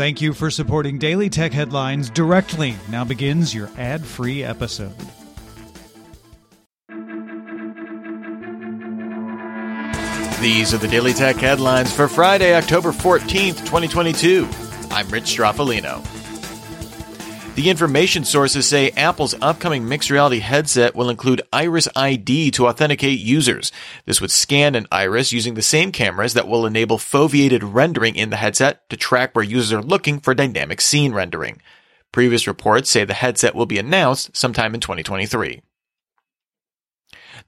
Thank you for supporting Daily Tech Headlines directly. Now begins your ad free episode. These are the Daily Tech headlines for Friday, October 14th, 2022. I'm Rich Stroffolino. The information sources say Apple's upcoming mixed reality headset will include Iris ID to authenticate users. This would scan an iris using the same cameras that will enable foveated rendering in the headset to track where users are looking for dynamic scene rendering. Previous reports say the headset will be announced sometime in 2023.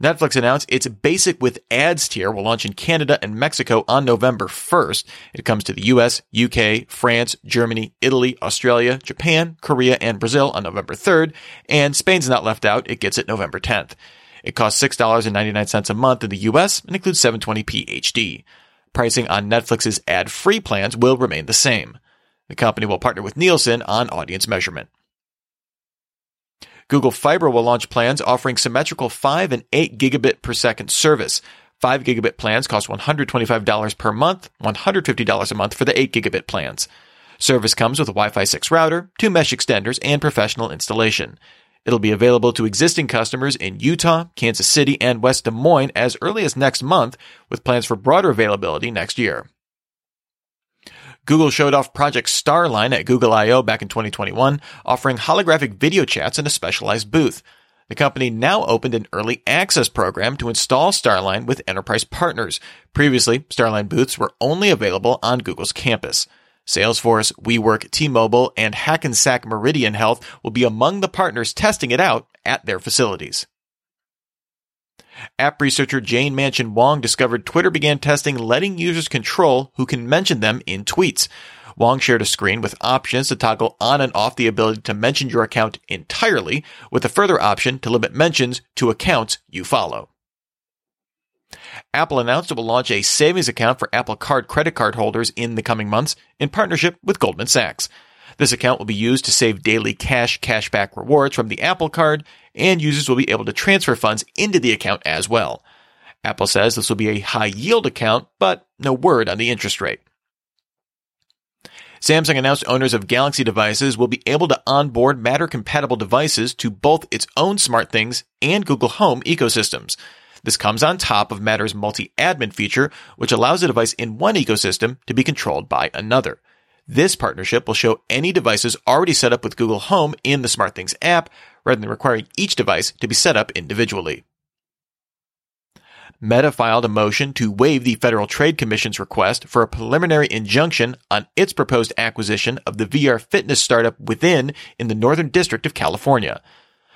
Netflix announced its basic with ads tier will launch in Canada and Mexico on November 1st. It comes to the US, UK, France, Germany, Italy, Australia, Japan, Korea, and Brazil on November 3rd, and Spain's not left out. It gets it November 10th. It costs $6.99 a month in the US and includes 720p HD. Pricing on Netflix's ad-free plans will remain the same. The company will partner with Nielsen on audience measurement. Google Fiber will launch plans offering symmetrical 5 and 8 gigabit per second service. 5 gigabit plans cost $125 per month, $150 a month for the 8 gigabit plans. Service comes with a Wi-Fi 6 router, two mesh extenders, and professional installation. It'll be available to existing customers in Utah, Kansas City, and West Des Moines as early as next month, with plans for broader availability next year. Google showed off Project Starline at Google I.O. back in 2021, offering holographic video chats in a specialized booth. The company now opened an early access program to install Starline with enterprise partners. Previously, Starline booths were only available on Google's campus. Salesforce, WeWork, T-Mobile, and Hackensack Meridian Health will be among the partners testing it out at their facilities. App researcher Jane Manchun Wong discovered Twitter began testing letting users control who can mention them in tweets. Wong shared a screen with options to toggle on and off the ability to mention your account entirely, with a further option to limit mentions to accounts you follow. Apple announced it will launch a savings account for Apple Card credit card holders in the coming months in partnership with Goldman Sachs. This account will be used to save daily cash cashback rewards from the Apple Card, and users will be able to transfer funds into the account as well. Apple says this will be a high yield account, but no word on the interest rate. Samsung announced owners of Galaxy devices will be able to onboard Matter compatible devices to both its own SmartThings and Google Home ecosystems. This comes on top of Matter's multi admin feature, which allows a device in one ecosystem to be controlled by another. This partnership will show any devices already set up with Google Home in the SmartThings app rather than requiring each device to be set up individually. Meta filed a motion to waive the Federal Trade Commission's request for a preliminary injunction on its proposed acquisition of the VR fitness startup Within in the Northern District of California.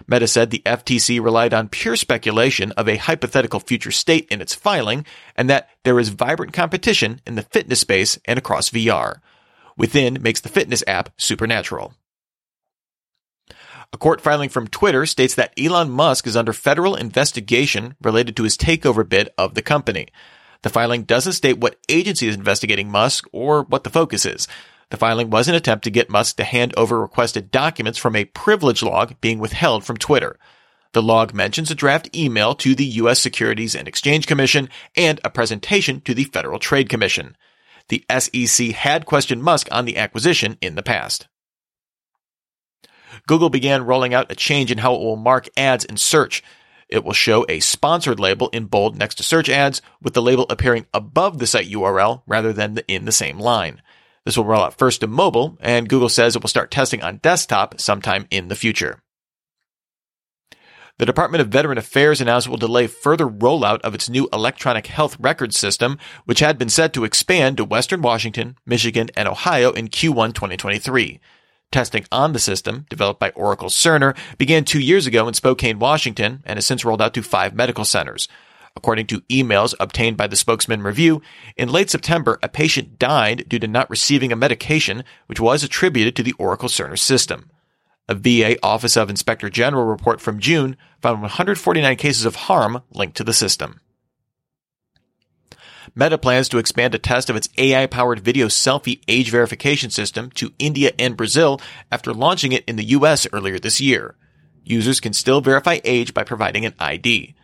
Meta said the FTC relied on pure speculation of a hypothetical future state in its filing and that there is vibrant competition in the fitness space and across VR. Within makes the fitness app supernatural. A court filing from Twitter states that Elon Musk is under federal investigation related to his takeover bid of the company. The filing doesn't state what agency is investigating Musk or what the focus is. The filing was an attempt to get Musk to hand over requested documents from a privilege log being withheld from Twitter. The log mentions a draft email to the U.S. Securities and Exchange Commission and a presentation to the Federal Trade Commission. The SEC had questioned Musk on the acquisition in the past. Google began rolling out a change in how it will mark ads in search. It will show a sponsored label in bold next to search ads, with the label appearing above the site URL rather than in the same line. This will roll out first to mobile, and Google says it will start testing on desktop sometime in the future. The Department of Veteran Affairs announced it will delay further rollout of its new electronic health record system, which had been set to expand to Western Washington, Michigan, and Ohio in Q1 2023. Testing on the system, developed by Oracle Cerner, began two years ago in Spokane, Washington, and has since rolled out to five medical centers. According to emails obtained by the spokesman review, in late September, a patient died due to not receiving a medication which was attributed to the Oracle Cerner system. A VA Office of Inspector General report from June found 149 cases of harm linked to the system. Meta plans to expand a test of its AI powered video selfie age verification system to India and Brazil after launching it in the US earlier this year. Users can still verify age by providing an ID.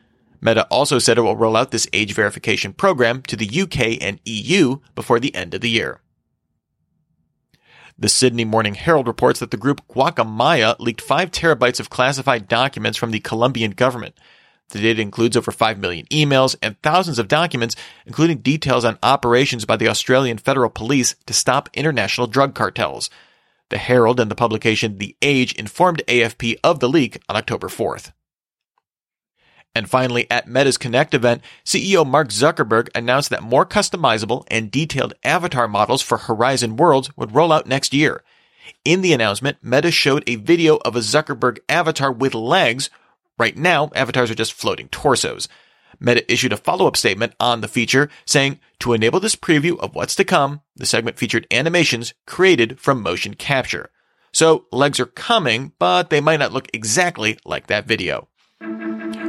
Meta also said it will roll out this age verification program to the UK and EU before the end of the year. The Sydney Morning Herald reports that the group Guacamaya leaked 5 terabytes of classified documents from the Colombian government. The data includes over 5 million emails and thousands of documents, including details on operations by the Australian Federal Police to stop international drug cartels. The Herald and the publication The Age informed AFP of the leak on October 4th. And finally, at Meta's Connect event, CEO Mark Zuckerberg announced that more customizable and detailed avatar models for Horizon Worlds would roll out next year. In the announcement, Meta showed a video of a Zuckerberg avatar with legs. Right now, avatars are just floating torsos. Meta issued a follow-up statement on the feature saying, to enable this preview of what's to come, the segment featured animations created from motion capture. So legs are coming, but they might not look exactly like that video.